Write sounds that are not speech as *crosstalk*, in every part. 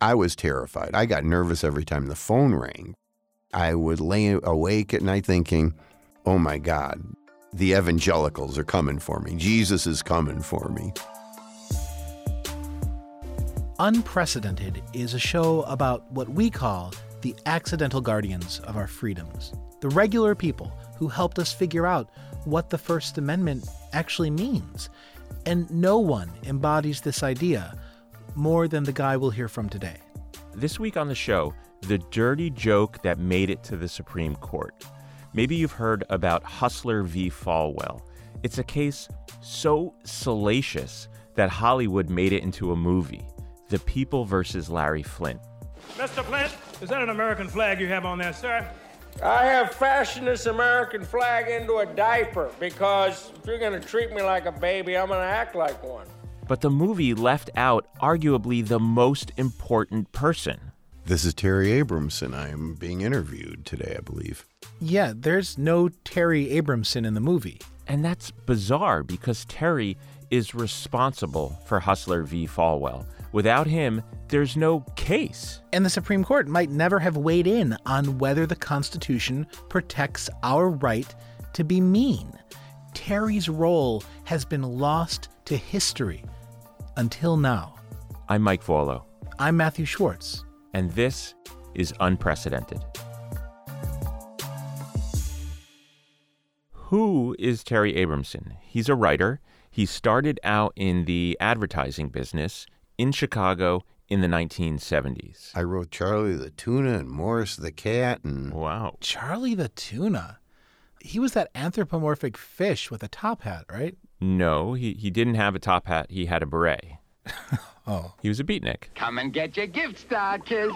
I was terrified. I got nervous every time the phone rang. I would lay awake at night thinking, oh my God, the evangelicals are coming for me. Jesus is coming for me. Unprecedented is a show about what we call the accidental guardians of our freedoms, the regular people who helped us figure out what the First Amendment actually means. And no one embodies this idea more than the guy we'll hear from today. This week on the show, the dirty joke that made it to the Supreme Court. Maybe you've heard about Hustler v. Falwell. It's a case so salacious that Hollywood made it into a movie The People versus Larry Flynt. Mr. Flynt, is that an American flag you have on there, sir? I have fashioned this American flag into a diaper because if you're going to treat me like a baby, I'm going to act like one. But the movie left out arguably the most important person. This is Terry Abrahamson. I am being interviewed today, I believe. Yeah, there's no Terry Abrahamson in the movie. And that's bizarre because Terry is responsible for Hustler v. Falwell. Without him, there's no case. And the Supreme Court might never have weighed in on whether the Constitution protects our right to be mean. Terry's role has been lost to history until now. I'm Mike Vuolo. I'm Matthew Schwartz. And this is unprecedented. Who is Terry Abrahamson? He's a writer. He started out in the advertising business in Chicago in the 1970s. I wrote Charlie the Tuna and Morris the Cat and Wow. Charlie the Tuna. He was that anthropomorphic fish with a top hat, right? No, he, he didn't have a top hat. He had a beret. *laughs* Oh. He was a beatnik. Come and get your gift start, kids.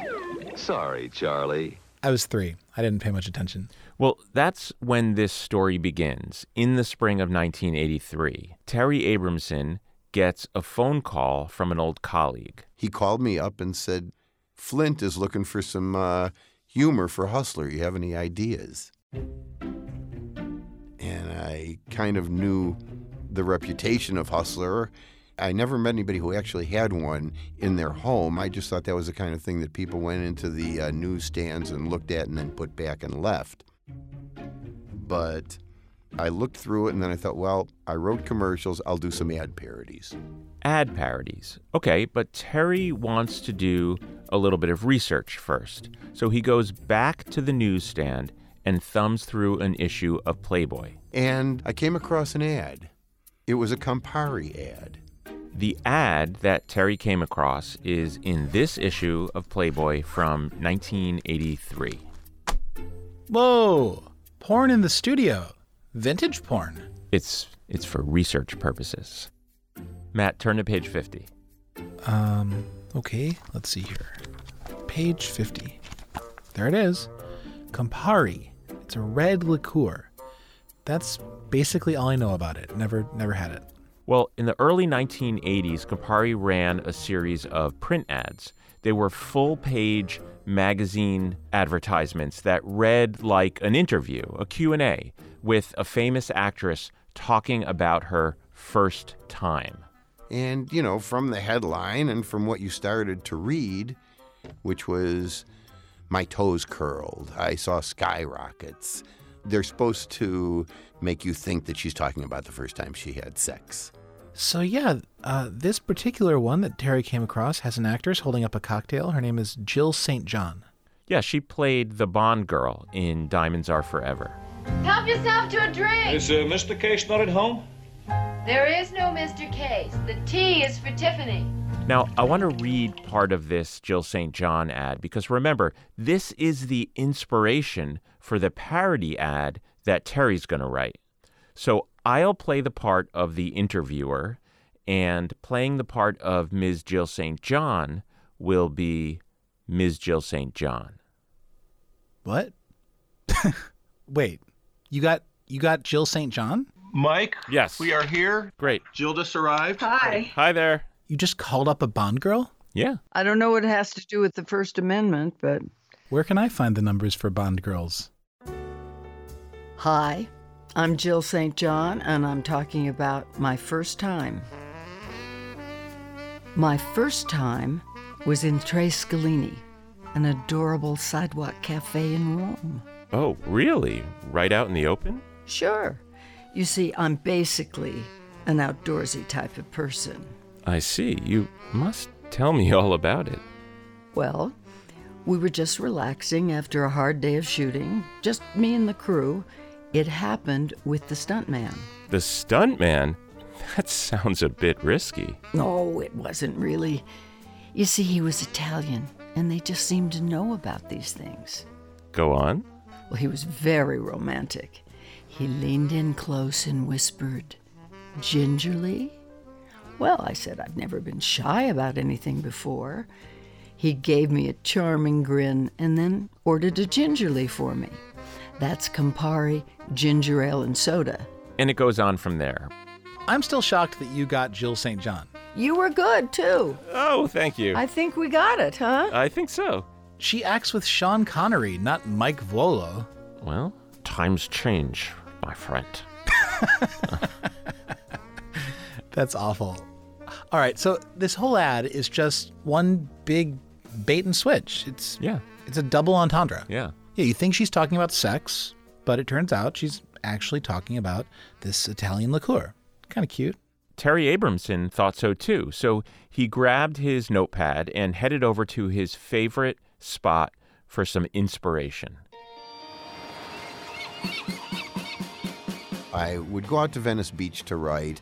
Sorry, Charlie. I was three. I didn't pay much attention. Well, that's when this story begins. In the spring of 1983, Terry Abrahamson gets a phone call from an old colleague. he called me up and said, Flynt is looking for some uh, humor for Hustler. You have any ideas? And I kind of knew the reputation of Hustler. I never met anybody who actually had one in their home. I just thought that was the kind of thing that people went into the uh, newsstands and looked at and then put back and left. But I looked through it and then I thought, well, I wrote commercials, I'll do some ad parodies. Ad parodies. Okay, but Terry wants to do a little bit of research first. So he goes back to the newsstand and thumbs through an issue of Playboy. And I came across an ad. It was a Campari ad. The ad that Terry came across is in this issue of Playboy from 1983. Whoa! Porn in the studio. Vintage porn. It's it's for research purposes. Matt, turn to page 50. Um, okay, let's see here. Page 50. There it is. Campari. It's a red liqueur. That's basically all I know about it. Never never had it. Well, in the early 1980s, Campari ran a series of print ads. They were full page magazine advertisements that read like an interview, a Q&A with a famous actress talking about her first time. And, you know, from the headline and from what you started to read, which was My Toes Curled, I Saw Skyrockets, they're supposed to make you think that she's talking about the first time she had sex. So yeah, uh, this particular one that Terry came across has an actress holding up a cocktail. Her name is Jill St. John. Yeah, she played the Bond girl in Diamonds Are Forever. Help yourself to a drink. Is uh, Mr. Case not at home? There is no Mr. Case. The T is for Tiffany. Now, I want to read part of this Jill St. John ad because remember, this is the inspiration for the parody ad that Terry's going to write. So I'll play the part of the interviewer, and playing the part of Ms. Jill St. John will be Ms. Jill St. John. What? *laughs* Wait, you got you got Jill St. John? Mike? Yes. We are here. Great. Jill just arrived. Hi. Hi there. You just called up a Bond girl? Yeah. I don't know what it has to do with the First Amendment, but Where can I find the numbers for Bond girls? Hi. I'm Jill St. John, and I'm talking about my first time. My first time was in Tre Scalini, an adorable sidewalk cafe in Rome. Oh, really? Right out in the open? Sure. You see, I'm basically an outdoorsy type of person. I see. You must tell me *laughs* all about it. Well, we were just relaxing after a hard day of shooting, just me and the crew. It happened with the stuntman. The stuntman? That sounds a bit risky. No, it wasn't really. You see, he was Italian, and they just seemed to know about these things. Go on. Well, he was very romantic. He leaned in close and whispered, Gingerly? Well, I said I've never been shy about anything before. He gave me a charming grin and then ordered a gingerly for me. That's Campari, ginger ale, and soda. And it goes on from there. I'm still shocked that you got Jill St. John. You were good, too. Oh, thank you. I think we got it, huh? I think so. She acts with Sean Connery, not Mike Vuolo. Well, times change, my friend. *laughs* That's awful. All right, so this whole ad is just one big bait and switch. It's Yeah. it's a double entendre. Yeah. Yeah, you think she's talking about sex, but it turns out she's actually talking about this Italian liqueur. Kind of cute. Terry Abrahamson thought so too. So he grabbed his notepad and headed over to his favorite spot for some inspiration. I would go out to Venice Beach to write.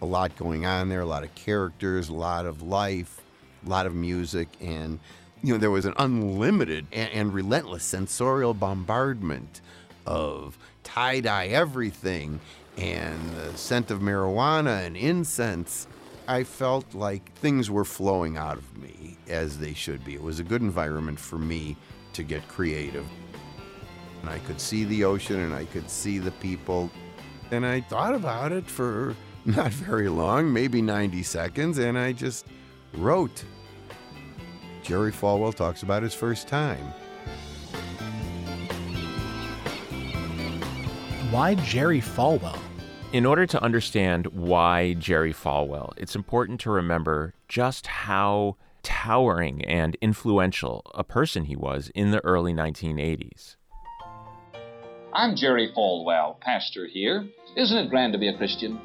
A lot going on there, a lot of characters, a lot of life, a lot of music, and you know there was an unlimited and, and relentless sensorial bombardment of tie dye everything and the scent of marijuana and incense. I felt like things were flowing out of me as they should be. It was a good environment for me to get creative. And I could see the ocean and I could see the people. And I thought about it for *laughs* not very long, maybe 90 seconds, and I just wrote. Jerry Falwell talks about his first time. Why Jerry Falwell? In order to understand why Jerry Falwell, it's important to remember just how towering and influential a person he was in the early 1980s. I'm Jerry Falwell, pastor here. Isn't it grand to be a Christian?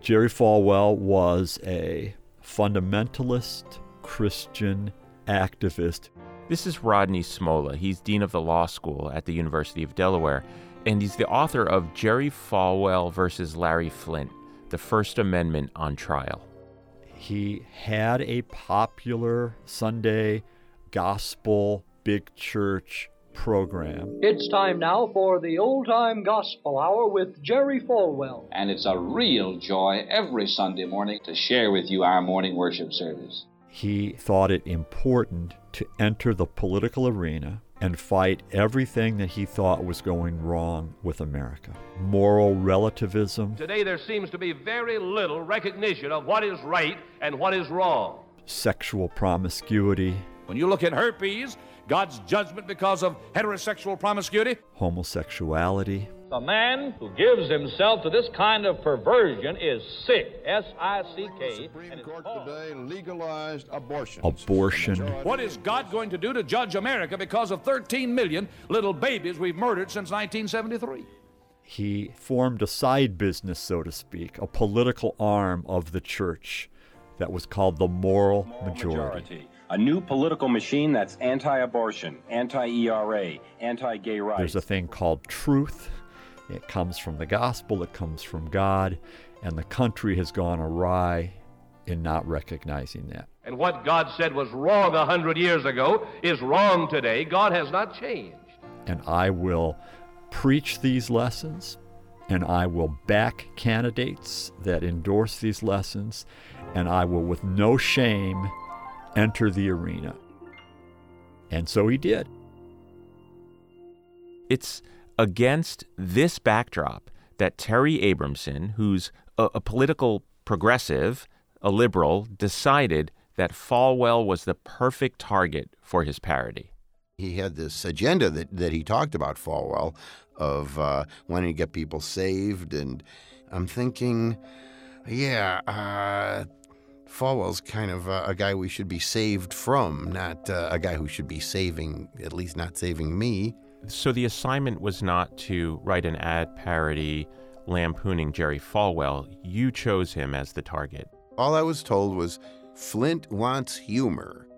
Jerry Falwell was a fundamentalist Christian activist. This is Rodney Smolla. He's dean of the law school at the University of Delaware, and he's the author of Jerry Falwell versus Larry Flynt: The First Amendment on Trial. He had a popular Sunday gospel big church program. It's time now for the Old Time Gospel Hour with Jerry Falwell. And it's a real joy every Sunday morning to share with you our morning worship service. He thought it important to enter the political arena and fight everything that he thought was going wrong with America. Moral relativism, Today there seems to be very little recognition of what is right and what is wrong. sexual promiscuity, When you look at herpes, God's judgment because of heterosexual promiscuity, homosexuality, The man who gives himself to this kind of perversion is sick. S I C K. Supreme Court today legalized abortion. abortion, what is God going to do to judge America because of 13 million little babies we've murdered since 1973? he formed a side business, so to speak, a political arm of the church that was called the Moral, Majority. A new political machine that's anti abortion, anti ERA, anti gay rights. There's a thing called truth. It comes from the gospel, it comes from God, and the country has gone awry in not recognizing that. And what God said was wrong a hundred years ago is wrong today. God has not changed. And I will preach these lessons, and I will back candidates that endorse these lessons, and I will, with no shame, enter the arena. And so he did. It's against this backdrop that Terry Abrahamson, who's a, a political progressive, a liberal, decided that Falwell was the perfect target for his parody. He had this agenda that, that he talked about, Falwell, of uh, wanting to get people saved. And I'm thinking, yeah, uh, Falwell's kind of a, a guy we should be saved from, not uh, a guy who should be saving, at least not saving me. So the assignment was not to write an ad parody lampooning Jerry Falwell. You chose him as the target. All I was told was Flynt wants humor. *laughs*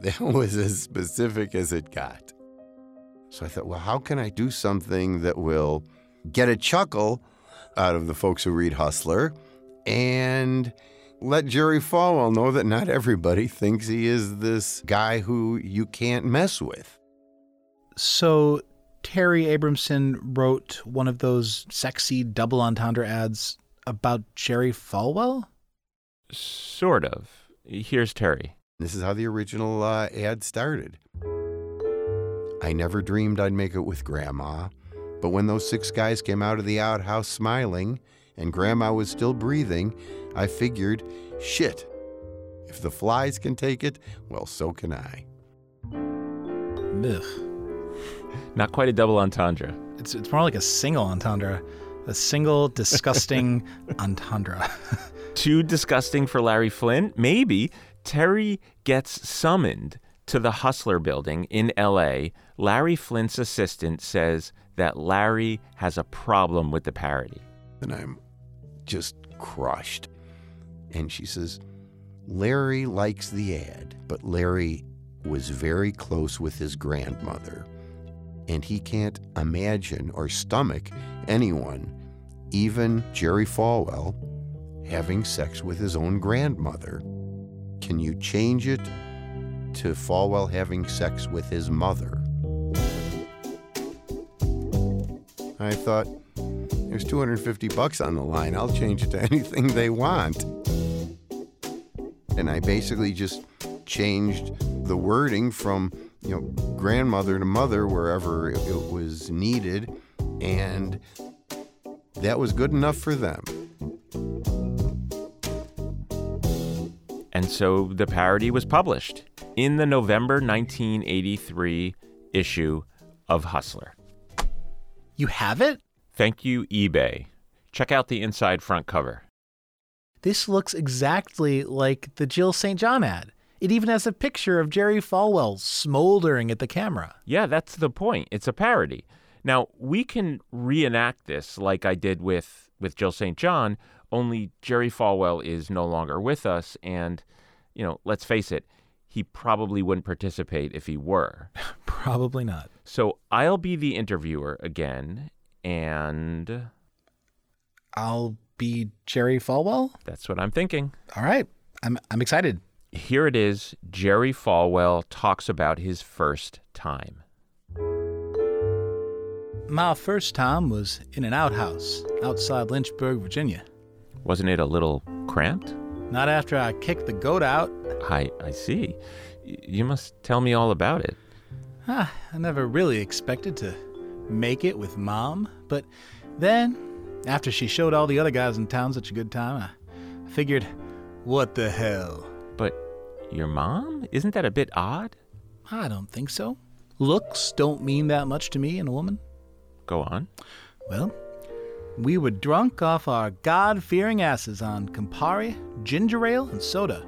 That was as specific as it got. So I thought, well, how can I do something that will get a chuckle out of the folks who read Hustler and let Jerry Falwell know that not everybody thinks he is this guy who you can't mess with. So Terry Abrahamson wrote one of those sexy double entendre ads about Jerry Falwell? Sort of. Here's Terry. This is how the original uh, ad started. I never dreamed I'd make it with Grandma, but when those six guys came out of the outhouse smiling and Grandma was still breathing, I figured, shit, if the flies can take it, well, so can I. Ugh. *laughs* Not quite a double entendre. It's, it's more like a single entendre. A single disgusting *laughs* entendre. *laughs* Too disgusting for Larry Flynt? Maybe. Terry gets summoned to the Hustler building in LA. Larry Flynt's assistant says that Larry has a problem with the parody. And I'm just crushed. And she says, Larry likes the ad, but Larry was very close with his grandmother. And he can't imagine or stomach anyone, even Jerry Falwell, having sex with his own grandmother. Can you change it to Falwell having sex with his mother? I thought, there's 250 bucks on the line. I'll change it to *laughs* anything they want. And I basically just changed the wording from, you know, grandmother to mother wherever it was needed. And that was good enough for them. And so the parody was published in the November 1983 issue of Hustler. You have it? Thank you, eBay. Check out the inside front cover. This looks exactly like the Jill St. John ad. It even has a picture of Jerry Falwell smoldering at the camera. Yeah, that's the point. It's a parody. Now, we can reenact this like I did with, with Jill St. John, only Jerry Falwell is no longer with us. And, you know, let's face it, he probably wouldn't participate if he were. *laughs* Probably not. So I'll be the interviewer again, and I'll be Jerry Falwell? That's what I'm thinking. All right. I'm I'm excited. Here it is. Jerry Falwell talks about his first time. My first time was in an outhouse outside Lynchburg, Virginia. Wasn't it a little cramped? Not after I kicked the goat out. I I see. You must tell me all about it. Ah, I never really expected to make it with mom, but then after she showed all the other guys in town such a good time, I figured, what the hell? But your mom? Isn't that a bit odd? I don't think so. Looks don't mean that much to me in a woman. Go on. Well, we were drunk off our God fearing asses on Campari, ginger ale, and soda.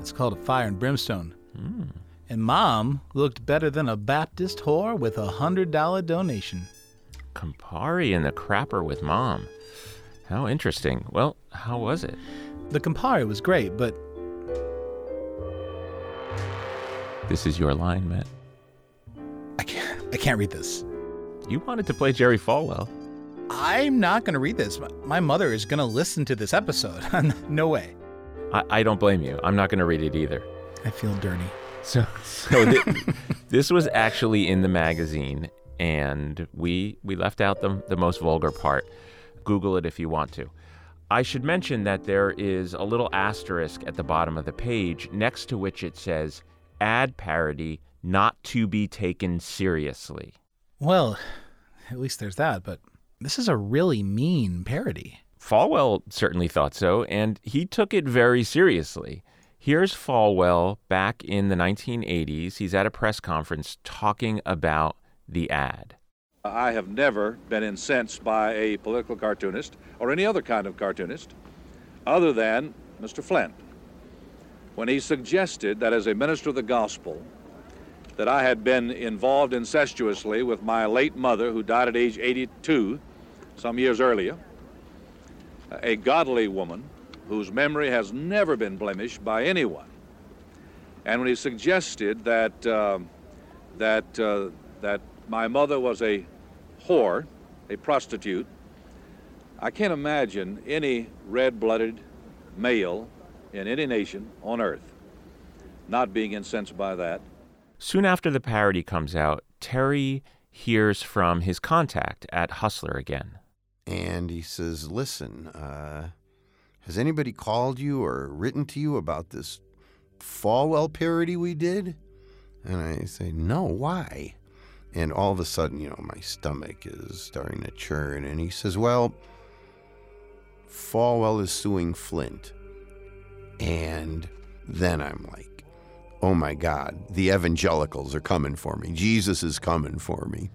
It's called a fire and brimstone. Mm. And mom looked better than a Baptist whore with a hundred dollar donation. Campari and the crapper with mom. How interesting. Well, how was it? The Campari was great, but. This is your line, Matt. I can't, I can't read this. You wanted to play Jerry Falwell. I'm not going to read this. My mother is going to listen to this episode. *laughs* no way. I, I, don't blame you. I'm not going to read it either. I feel dirty. So, so th- *laughs* this was actually in the magazine, and we we left out the the most vulgar part. Google it if you want to. I should mention that there is a little asterisk at the bottom of the page next to which it says ad parody not to be taken seriously. Well, at least there's that, but this is a really mean parody. Falwell certainly thought so, and he took it very seriously. Here's Falwell back in the 1980s. He's at a press conference talking about the ad. I have never been incensed by a political cartoonist or any other kind of cartoonist other than Mr. Flynt. When he suggested that as a minister of the gospel, that I had been involved incestuously with my late mother, who died at age 82, some years earlier, a godly woman whose memory has never been blemished by anyone. And when he suggested that, uh, that, uh, that my mother was a whore, a prostitute, I can't imagine any red blooded male in any nation on earth not being incensed by that. Soon after the parody comes out, Terry hears from his contact at Hustler again. And he says, Listen, uh, has anybody called you or written to you about this Falwell parody we did? And I say, No, why? And all of a sudden, you know, my stomach is starting to churn. And he says, Well, Falwell is suing Flynt. And then I'm like, oh my God, the evangelicals are coming for me. Jesus is coming for me.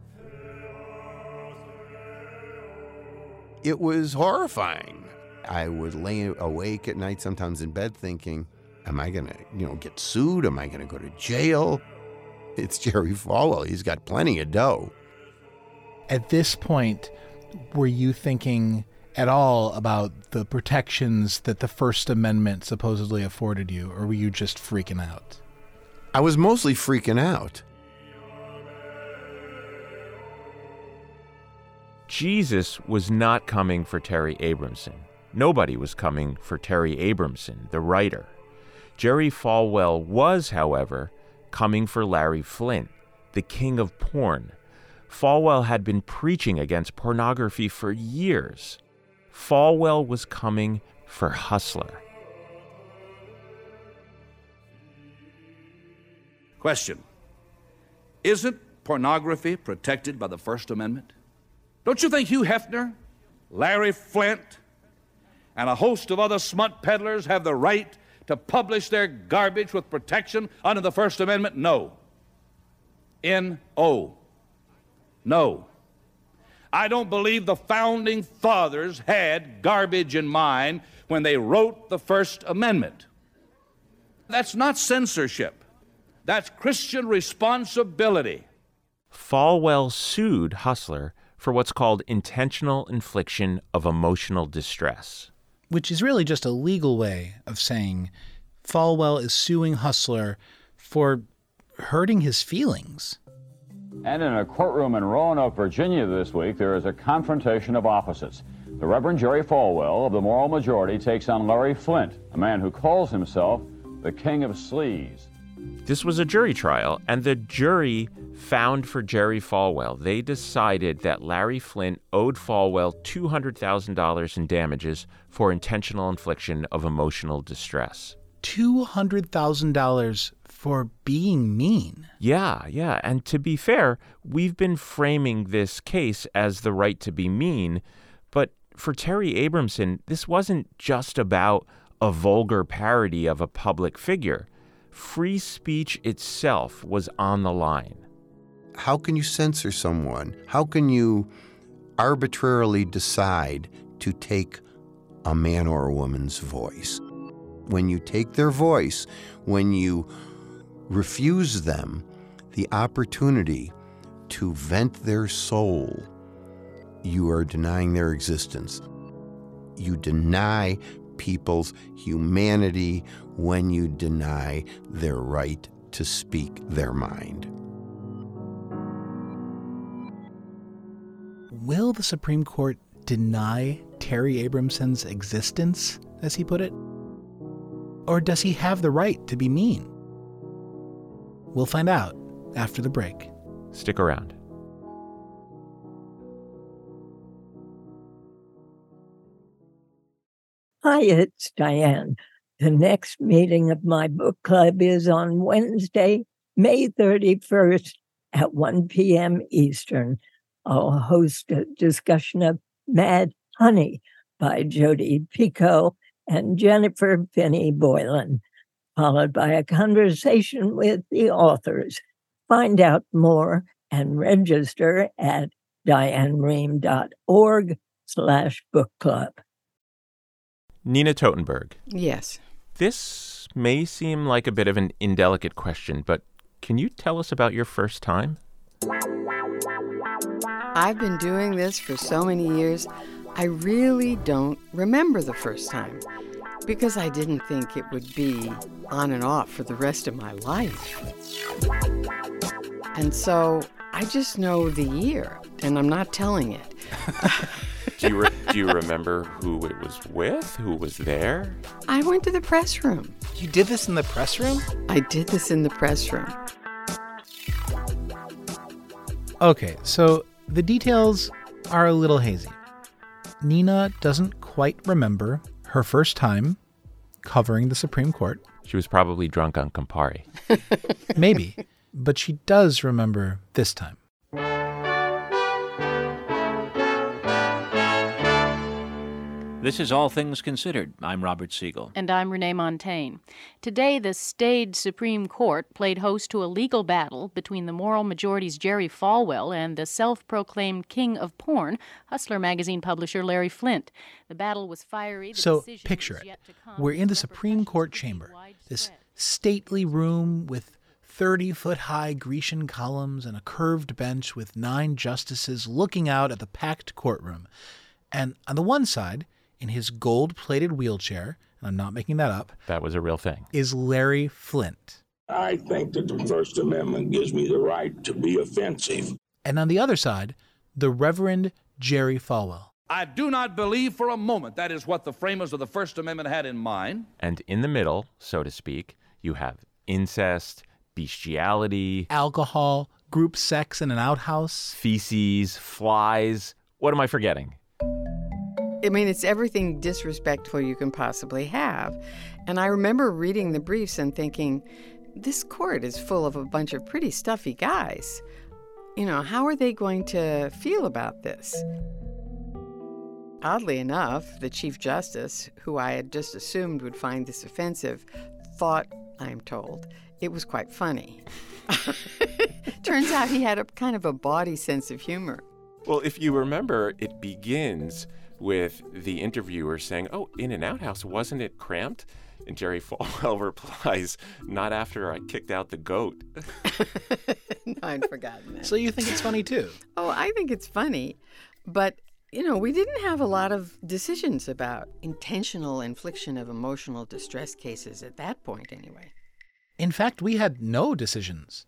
It was horrifying. I would lay awake at night, sometimes in bed, thinking, am I going to, you know, get sued? Am I going to go to jail? It's Jerry Falwell. He's got plenty of dough. At this point, were you thinking at all about the protections that the First Amendment supposedly afforded you, or were you just freaking out? I was mostly freaking out. Jesus was not coming for Terry Abrahamson. Nobody was coming for Terry Abrahamson, the writer. Jerry Falwell was, however, coming for Larry Flynt, the king of porn. Falwell had been preaching against pornography for years. Falwell was coming for Hustler. Question Isn't pornography protected by the First Amendment? Don't you think Hugh Hefner, Larry Flynt, and a host of other smut peddlers have the right to publish their garbage with protection under the First Amendment? No. N O. No. I don't believe the founding fathers had garbage in mind when they wrote the First Amendment. That's not censorship. That's Christian responsibility. Falwell sued Hustler for what's called intentional infliction of emotional distress. Which is really just a legal way of saying Falwell is suing Hustler for hurting his feelings. And in a courtroom in Roanoke, Virginia this week, there is a confrontation of opposites. The Reverend Jerry Falwell of the Moral Majority takes on Larry Flynt, a man who calls himself the King of Sleaze. This was a jury trial, and the jury found for Jerry Falwell. They decided that Larry Flynt owed Falwell $200,000 in damages for intentional infliction of emotional distress. $200,000 for being mean. Yeah, yeah. And to be fair, we've been framing this case as the right to be mean. But for Terry Abrahamson, this wasn't just about a vulgar parody of a public figure. Free speech itself was on the line. How can you censor someone? How can you arbitrarily decide to take a man or a woman's voice? When you take their voice, when you refuse them the opportunity to vent their soul, you are denying their existence. You deny people's humanity when you deny their right to speak their mind. Will the Supreme Court deny Terry Abrahamson's existence, as he put it? Or does he have the right to be mean? We'll find out after the break. Stick around. Hi, it's Diane. The next meeting of my book club is on Wednesday, May 31st at 1 p.m. Eastern. I'll host a discussion of Mad Honey by Jodi Picoult and Jennifer Finney Boylan, followed by a conversation with the authors. Find out more and register at dianerehm.org slash book club. Nina Totenberg. Yes. This may seem like a bit of an indelicate question, but can you tell us about your first time? I've been doing this for so many years, I really don't remember the first time because I didn't think it would be on and off for the rest of my life. And so I just know the year, and I'm not telling it. *laughs* do you re- do you remember who it was with? Who was there? I went to the press room. You did this in the press room? I did this in the press room. Okay, so the details are a little hazy. Nina doesn't quite remember her first time covering the Supreme Court. She was probably drunk on Campari. *laughs* Maybe, but she does remember this time. This is All Things Considered. I'm Robert Siegel. And I'm Renee Montagne. Today, the staid Supreme Court played host to a legal battle between the moral majority's Jerry Falwell and the self proclaimed king of porn, Hustler magazine publisher Larry Flynt. The battle was fiery. The so, picture it. We're in the Supreme Court chamber, this stately room with 30 foot high Grecian columns and a curved bench with nine justices looking out at the packed courtroom. And on the one side, in his gold plated wheelchair, and I'm not making that up. That was a real thing. Is Larry Flynt. I think that the First Amendment gives me the right to be offensive. And on the other side, the Reverend Jerry Falwell. I do not believe for a moment that is what the framers of the First Amendment had in mind. And in the middle, so to speak, you have incest, bestiality, alcohol, group sex in an outhouse, feces, flies. What am I forgetting? I mean, it's everything disrespectful you can possibly have. And I remember reading the briefs and thinking, this court is full of a bunch of pretty stuffy guys. You know, how are they going to feel about this? Oddly enough, the Chief Justice, who I had just assumed would find this offensive, thought, I'm told, it was quite funny. *laughs* Turns out he had a kind of a body sense of humor. Well, if you remember, it begins with the interviewer saying, Oh, in an outhouse, wasn't it cramped? And Jerry Falwell *laughs* replies, Not after I kicked out the goat. *laughs* no, I'd forgotten that. So you think it's funny too? *laughs* Oh, I think it's funny. But, you know, we didn't have a lot of decisions about intentional infliction of emotional distress cases at that point, anyway. In fact, we had no decisions.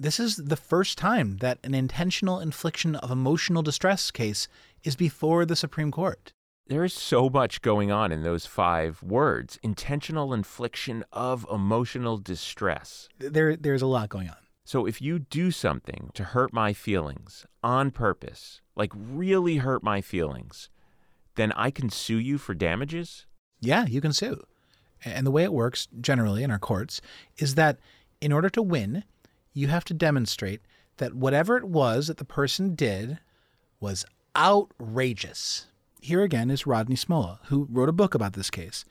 This is the first time that an intentional infliction of emotional distress case is before the Supreme Court. There is so much going on in those five words intentional infliction of emotional distress. There, there's a lot going on. So if you do something to hurt my feelings on purpose, like really hurt my feelings, then I can sue you for damages? Yeah, you can sue. And the way it works generally in our courts is that in order to win, you have to demonstrate that whatever it was that the person did was outrageous. Here again is Rodney Smolla, who wrote a book about this case.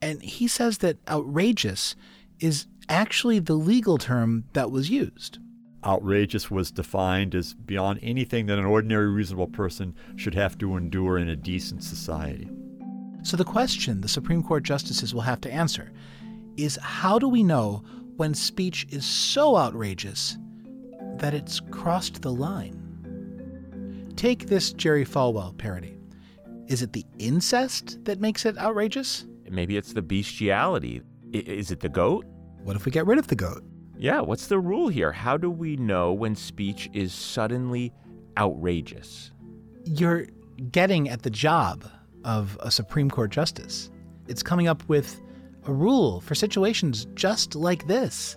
And he says that outrageous is actually the legal term that was used. Outrageous was defined as beyond anything that an ordinary reasonable person should have to endure in a decent society. So the question the Supreme Court justices will have to answer is how do we know when speech is so outrageous that it's crossed the line. Take this Jerry Falwell parody. Is it the incest that makes it outrageous? Maybe it's the bestiality. I- is it the goat? What if we get rid of the goat? Yeah, what's the rule here? How do we know when speech is suddenly outrageous? You're getting at the job of a Supreme Court justice. It's coming up with a rule for situations just like this.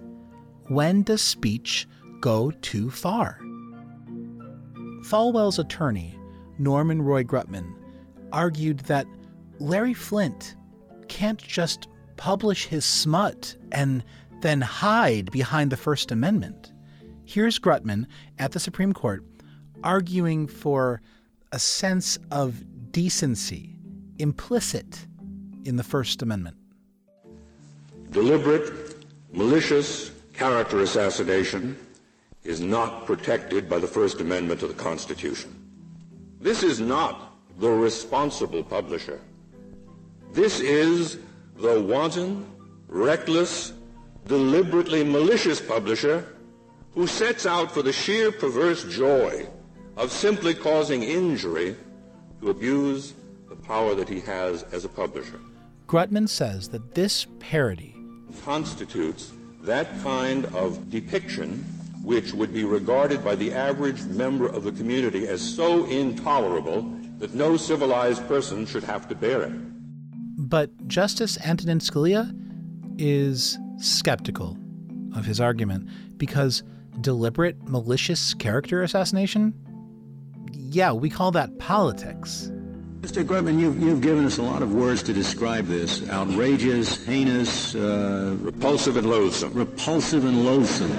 When does speech go too far? Falwell's attorney, Norman Roy Grutman, argued that Larry Flynt can't just publish his smut and then hide behind the First Amendment. Here's Grutman at the Supreme Court arguing for a sense of decency implicit in the First Amendment deliberate, malicious character assassination is not protected by the First Amendment to the Constitution. This is not the responsible publisher. This is the wanton, reckless, deliberately malicious publisher who sets out for the sheer perverse joy of simply causing injury to abuse the power that he has as a publisher. Grutman says that this parody constitutes that kind of depiction which would be regarded by the average member of the community as so intolerable that no civilized person should have to bear it. But Justice Antonin Scalia is skeptical of his argument because deliberate, malicious character assassination? Yeah, we call that politics. Mr. Grutman, you've, you've given us a lot of words to describe this outrageous, heinous, uh, repulsive, and loathsome. Repulsive and loathsome.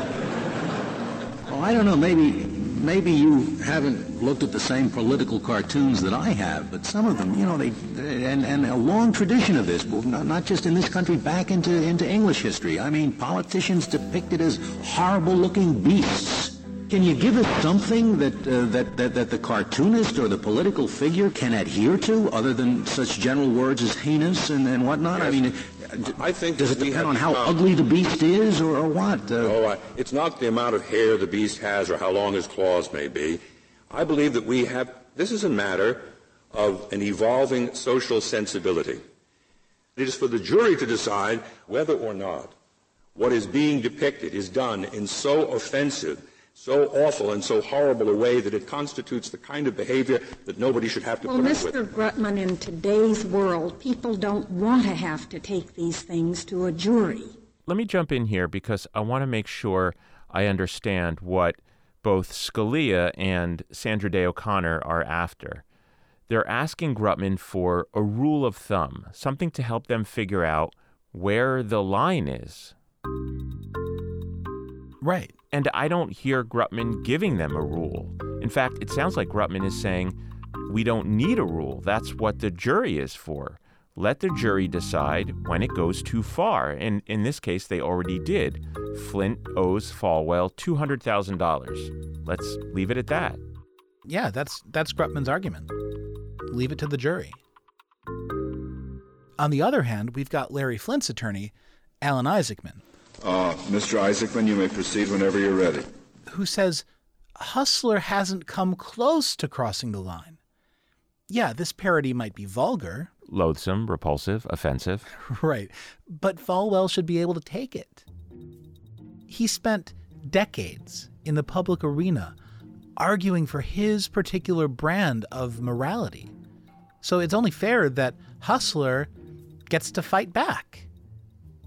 I don't know, maybe maybe you haven't looked at the same political cartoons that I have, but some of them, you know, they, and, and a long tradition of this, not, not just in this country, back into, into English history. I mean, politicians depicted as horrible-looking beasts. Can you give us something that, uh, that, that, that the cartoonist or the political figure can adhere to, other than such general words as heinous and, and whatnot? Yes. I mean, I think does it depend on how ugly the beast is, or, or what? Uh, I, it's not the amount of hair the beast has or how long his claws may be. I believe that we have, this is a matter of an evolving social sensibility. It is for the jury to decide whether or not what is being depicted is done in so offensive, so awful, and so horrible a way that it constitutes the kind of behavior that nobody should have to Well, put up with. Well, Mr. Grutman, in today's world, people don't want to have to take these things to a jury. Let me jump in here because I want to make sure I understand what both Scalia and Sandra Day O'Connor are after. They're asking Grutman for a rule of thumb, something to help them figure out where the line is. Right. And I don't hear Grutman giving them a rule. In fact, it sounds like Grutman is saying, we don't need a rule. That's what the jury is for. Let the jury decide when it goes too far. And in this case, they already did. Flynt owes Falwell $200,000. Let's leave it at that. Yeah, that's that's Grutman's argument. Leave it to the jury. On the other hand, we've got Larry Flynt's attorney, Alan Isaacman, Uh, Mr. Isaacman, you may proceed whenever you're ready. who says Hustler hasn't come close to crossing the line. Yeah, this parody might be vulgar, Loathsome, repulsive, offensive. *laughs* right, but Falwell should be able to take it. He spent decades in the public arena arguing for his particular brand of morality. So it's only fair that Hustler gets to fight back.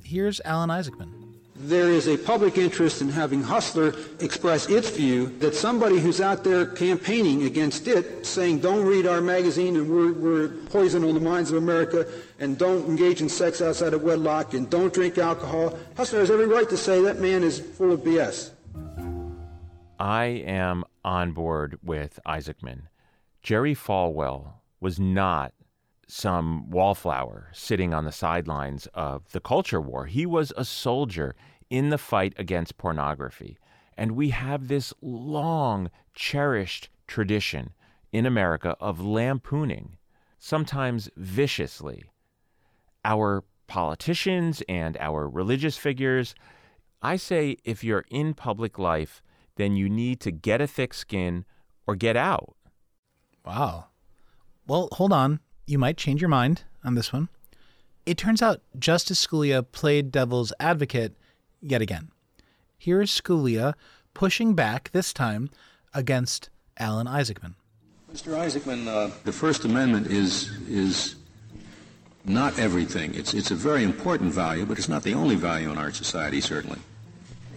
Here's Alan Isaacman. There is a public interest in having Hustler express its view that somebody who's out there campaigning against it, saying, don't read our magazine and we're, we're poison on the minds of America, and don't engage in sex outside of wedlock, and don't drink alcohol, Hustler has every right to say that man is full of BS. I am on board with Isaacman. Jerry Falwell was not some wallflower sitting on the sidelines of the culture war. He was a soldier in the fight against pornography. And we have this long, cherished tradition in America of lampooning, sometimes viciously, our politicians and our religious figures. I say if you're in public life, then you need to get a thick skin or get out. Wow. Well, hold on. You might change your mind on this one. It turns out Justice Scalia played devil's advocate yet again. Here's Scalia pushing back, this time, against Alan Isaacman. Mr. Isaacman, uh, the First Amendment is is not everything. It's it's a very important value, but it's not the only value in our society. Certainly,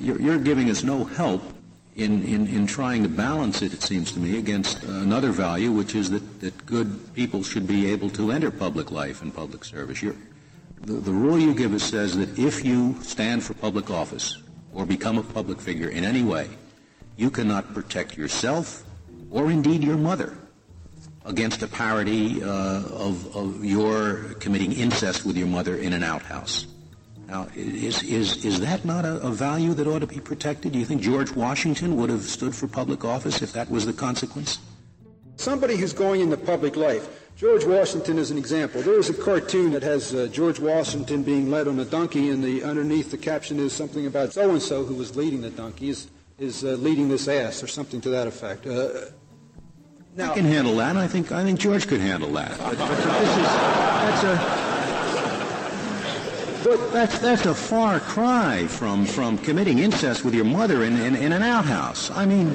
you're, you're giving us no help in, in, in trying to balance it. It seems to me against another value, which is that, that good people should be able to enter public life and public service. You're, the, the rule you give us says that if you stand for public office or become a public figure in any way, you cannot protect yourself or indeed your mother against a parody uh, of, of your committing incest with your mother in an outhouse. Now, is, is, is that not a, a value that ought to be protected? Do you think George Washington would have stood for public office if that was the consequence? Somebody who's going into public life George Washington is an example. There is a cartoon that has uh, George Washington being led on a donkey, and the underneath the caption is something about so and so who was leading the donkey is, is uh, leading this ass, or something to that effect. Uh, I can handle that. I think I think George could handle that. But, *laughs* but this is that's a but that's that's a far cry from from committing incest with your mother in in, in an outhouse. I mean.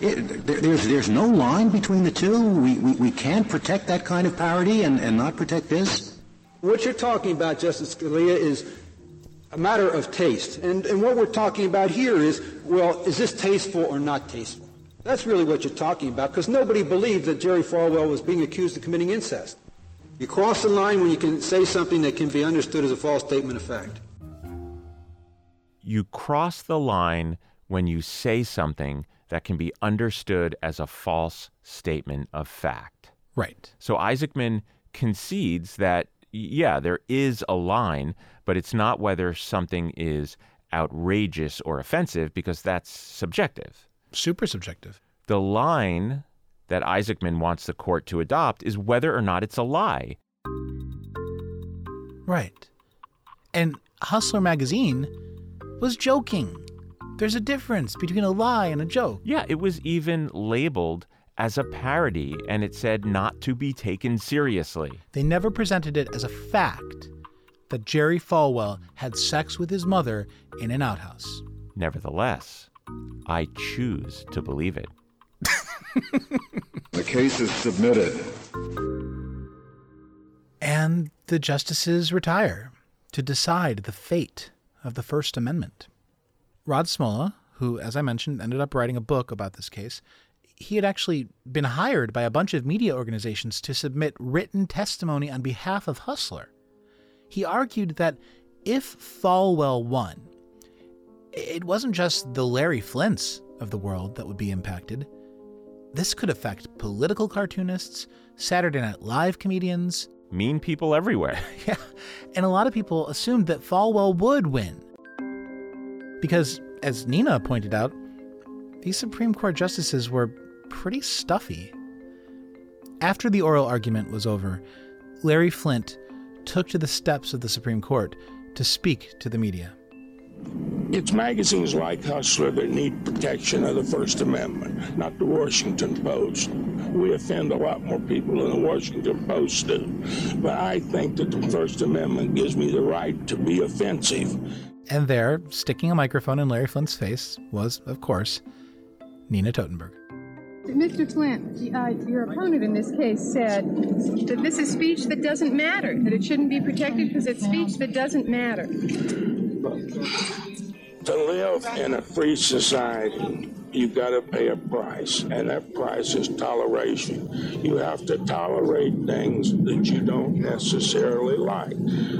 It, there, there's there's no line between the two. We, we, we can't protect that kind of parody and, and not protect this. What you're talking about, Justice Scalia, is a matter of taste. And, and what we're talking about here is, well, is this tasteful or not tasteful? That's really what you're talking about, because nobody believed that Jerry Falwell was being accused of committing incest. You cross the line when you can say something that can be understood as a false statement of fact. You cross the line when you say something that can be understood as a false statement of fact. Right. So Isaacman concedes that, yeah, there is a line, but it's not whether something is outrageous or offensive because that's subjective. Super subjective. The line that Isaacman wants the court to adopt is whether or not it's a lie. Right. And Hustler magazine was joking. There's a difference between a lie and a joke. Yeah, it was even labeled as a parody and it said not to be taken seriously. They never presented it as a fact that Jerry Falwell had sex with his mother in an outhouse. Nevertheless, I choose to believe it. The case is submitted. And the justices retire to decide the fate of the First Amendment. Rod Smolla, who, as I mentioned, ended up writing a book about this case, he had actually been hired by a bunch of media organizations to submit written testimony on behalf of Hustler. He argued that if Falwell won, it wasn't just the Larry Flynts of the world that would be impacted. This could affect political cartoonists, Saturday Night Live comedians, mean people everywhere. *laughs* yeah. And a lot of people assumed that Falwell would win. Because, as Nina pointed out, these Supreme Court justices were pretty stuffy. After the oral argument was over, Larry Flynt took to the steps of the Supreme Court to speak to the media. It's magazines like Hustler that need protection of the First Amendment, not the Washington Post. We offend a lot more people than the Washington Post do. But I think that the First Amendment gives me the right to be offensive. And there, sticking a microphone in Larry Flynt's face, was, of course, Nina Totenberg. Mr. Flynt, uh, your opponent in this case said that this is speech that doesn't matter, that it shouldn't be protected because it's speech that doesn't matter. To live in a free society, you've got to pay a price, and that price is toleration. You have to tolerate things that you don't necessarily like.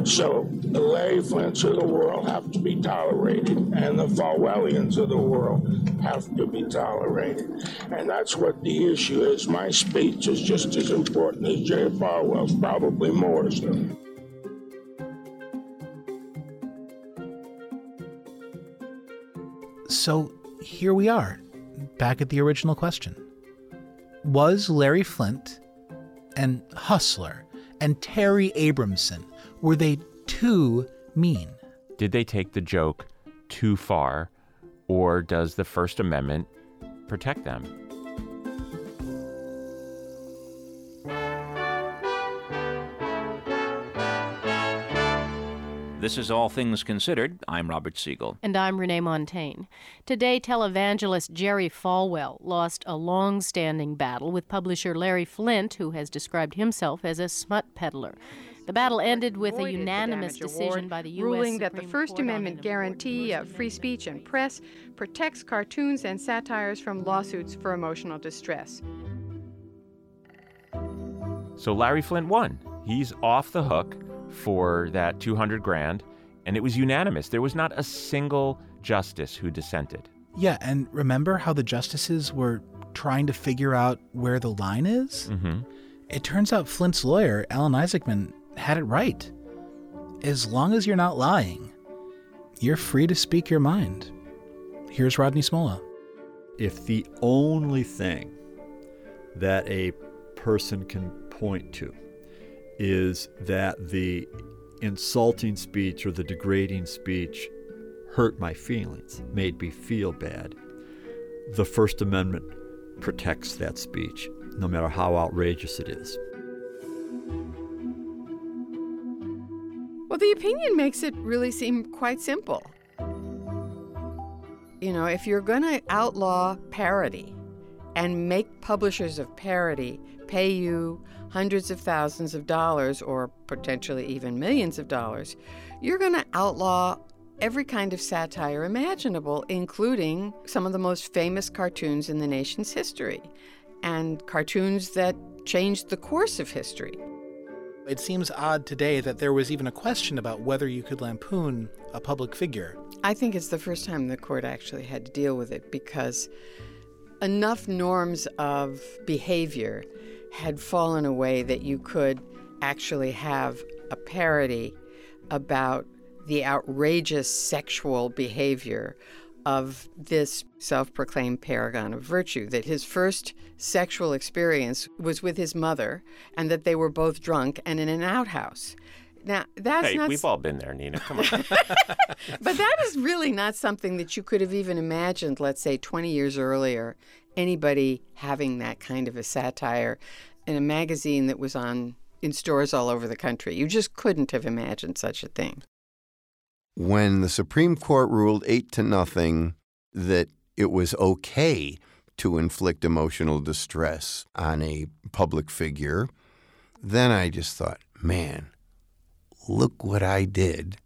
So the Larry Flynts of the world have to be tolerated, and the Falwellians of the world have to be tolerated. And that's what the issue is. My speech is just as important as Jerry Falwell's, probably more so. So here we are, back at the original question. Was Larry Flynt and Hustler and Terry Abrahamson, were they too mean? Did they take the joke too far, or does the First Amendment protect them? This is All Things Considered. I'm Robert Siegel. And I'm Renee Montagne. Today, televangelist Jerry Falwell lost a long standing battle with publisher Larry Flynt, who has described himself as a smut peddler. The battle ended with a unanimous decision by the U.S. ruling Supreme that the First Court Amendment guarantee of free speech and press protects cartoons and satires from lawsuits for emotional distress. So Larry Flynt won. He's off the hook for that 200 grand, and it was unanimous. There was not a single justice who dissented. Yeah, and remember how the justices were trying to figure out where the line is? Mm-hmm. It turns out Flynt's lawyer, Alan Isaacman, had it right. As long as you're not lying, you're free to speak your mind. Here's Rodney Smolla. If the only thing that a person can point to is that the insulting speech or the degrading speech hurt my feelings, made me feel bad. The First Amendment protects that speech, no matter how outrageous it is. Well, the opinion makes it really seem quite simple. You know, if you're going to outlaw parody and make publishers of parody pay you hundreds of thousands of dollars or potentially even millions of dollars, you're going to outlaw every kind of satire imaginable, including some of the most famous cartoons in the nation's history and cartoons that changed the course of history. It seems odd today that there was even a question about whether you could lampoon a public figure. I think it's the first time the court actually had to deal with it because enough norms of behavior had fallen away that you could actually have a parody about the outrageous sexual behavior of this self proclaimed paragon of virtue, that his first sexual experience was with his mother, and that they were both drunk and in an outhouse. Now, that's hey, not. we've all been there, Nina. Come on. *laughs* *laughs* but that is really not something that you could have even imagined, let's say, 20 years earlier, anybody having that kind of a satire in a magazine that was on in stores all over the country. You just couldn't have imagined such a thing when the Supreme Court ruled eight to nothing that it was okay to inflict emotional distress on a public figure, then I just thought, man, look what I did.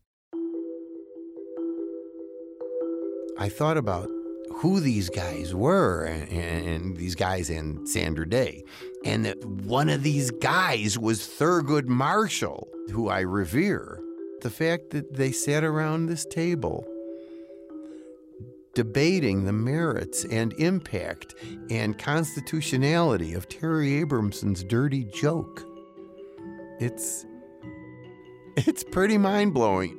I thought about who these guys were, and, and, these guys and Sandra Day. And that one of these guys was Thurgood Marshall, who I revere the fact that they sat around this table debating the merits and impact and constitutionality of Terry Abrahamson's dirty joke. It's it's pretty mind-blowing.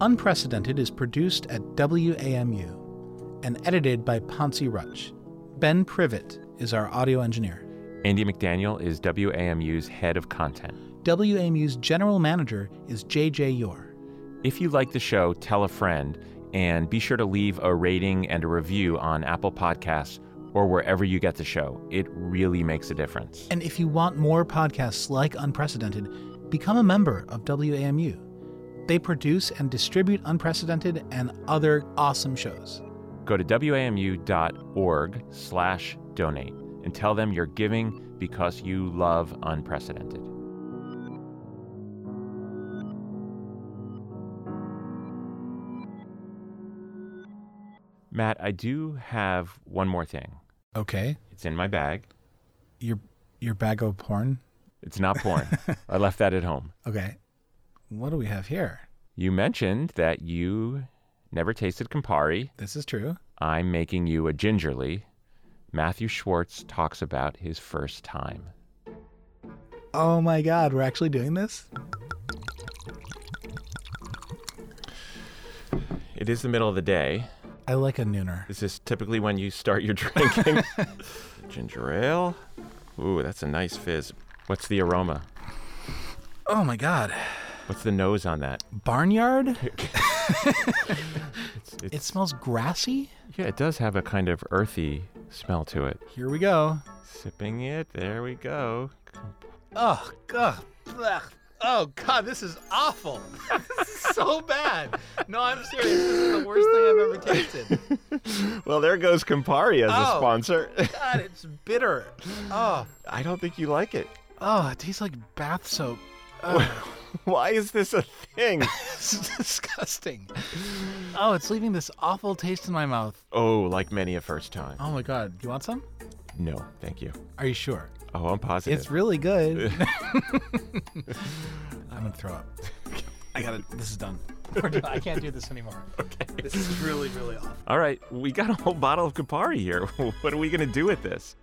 Unprecedented is produced at WAMU and edited by Ponce Rutch. Ben Privet is our audio engineer. Andy McDaniel is WAMU's head of content. WAMU's general manager is JJ Yore. If you like the show, tell a friend and be sure to leave a rating and a review on Apple Podcasts or wherever you get the show. It really makes a difference. And if you want more podcasts like Unprecedented, become a member of WAMU. They produce and distribute Unprecedented and other awesome shows. Go to wamu.org slash donate and tell them you're giving because you love unprecedented. Matt, I do have one more thing. Okay. It's in my bag. Your your bag of porn? It's not porn. *laughs* I left that at home. Okay. What do we have here? You mentioned that you never tasted Campari. This is true. I'm making you a gingerly. Matthew Schwartz talks about his first time. Oh my God, we're actually doing this? It is the middle of the day. I like a nooner. Is This is typically when you start your *laughs* drinking. *laughs* Ginger ale. Ooh, that's a nice fizz. What's the aroma? Oh my God. What's the nose on that? Barnyard? it's, *laughs* it's, it smells grassy? Yeah, it does have a kind of earthy smell to it. Here we go. Sipping it. There we go. Oh, God. Oh, God, this is awful. So bad. No, I'm serious. This is the worst thing I've ever tasted. well, there goes Campari as oh, a sponsor. God, it's bitter. Oh. I don't think you like it. Oh, it tastes like bath soap. Oh. *laughs* Why is this a thing? *laughs* it's disgusting. Oh, it's leaving this awful taste in my mouth. Oh, like many a first time. Oh my god. Do you want some? No, thank you. Are you sure? Oh, I'm positive. It's really good. *laughs* I'm gonna throw up. I gotta. This is *laughs* done. I can't do this anymore. *laughs* Okay. This is really, really awful. All right, we got a whole bottle of Campari here. *laughs* what are we gonna do with this?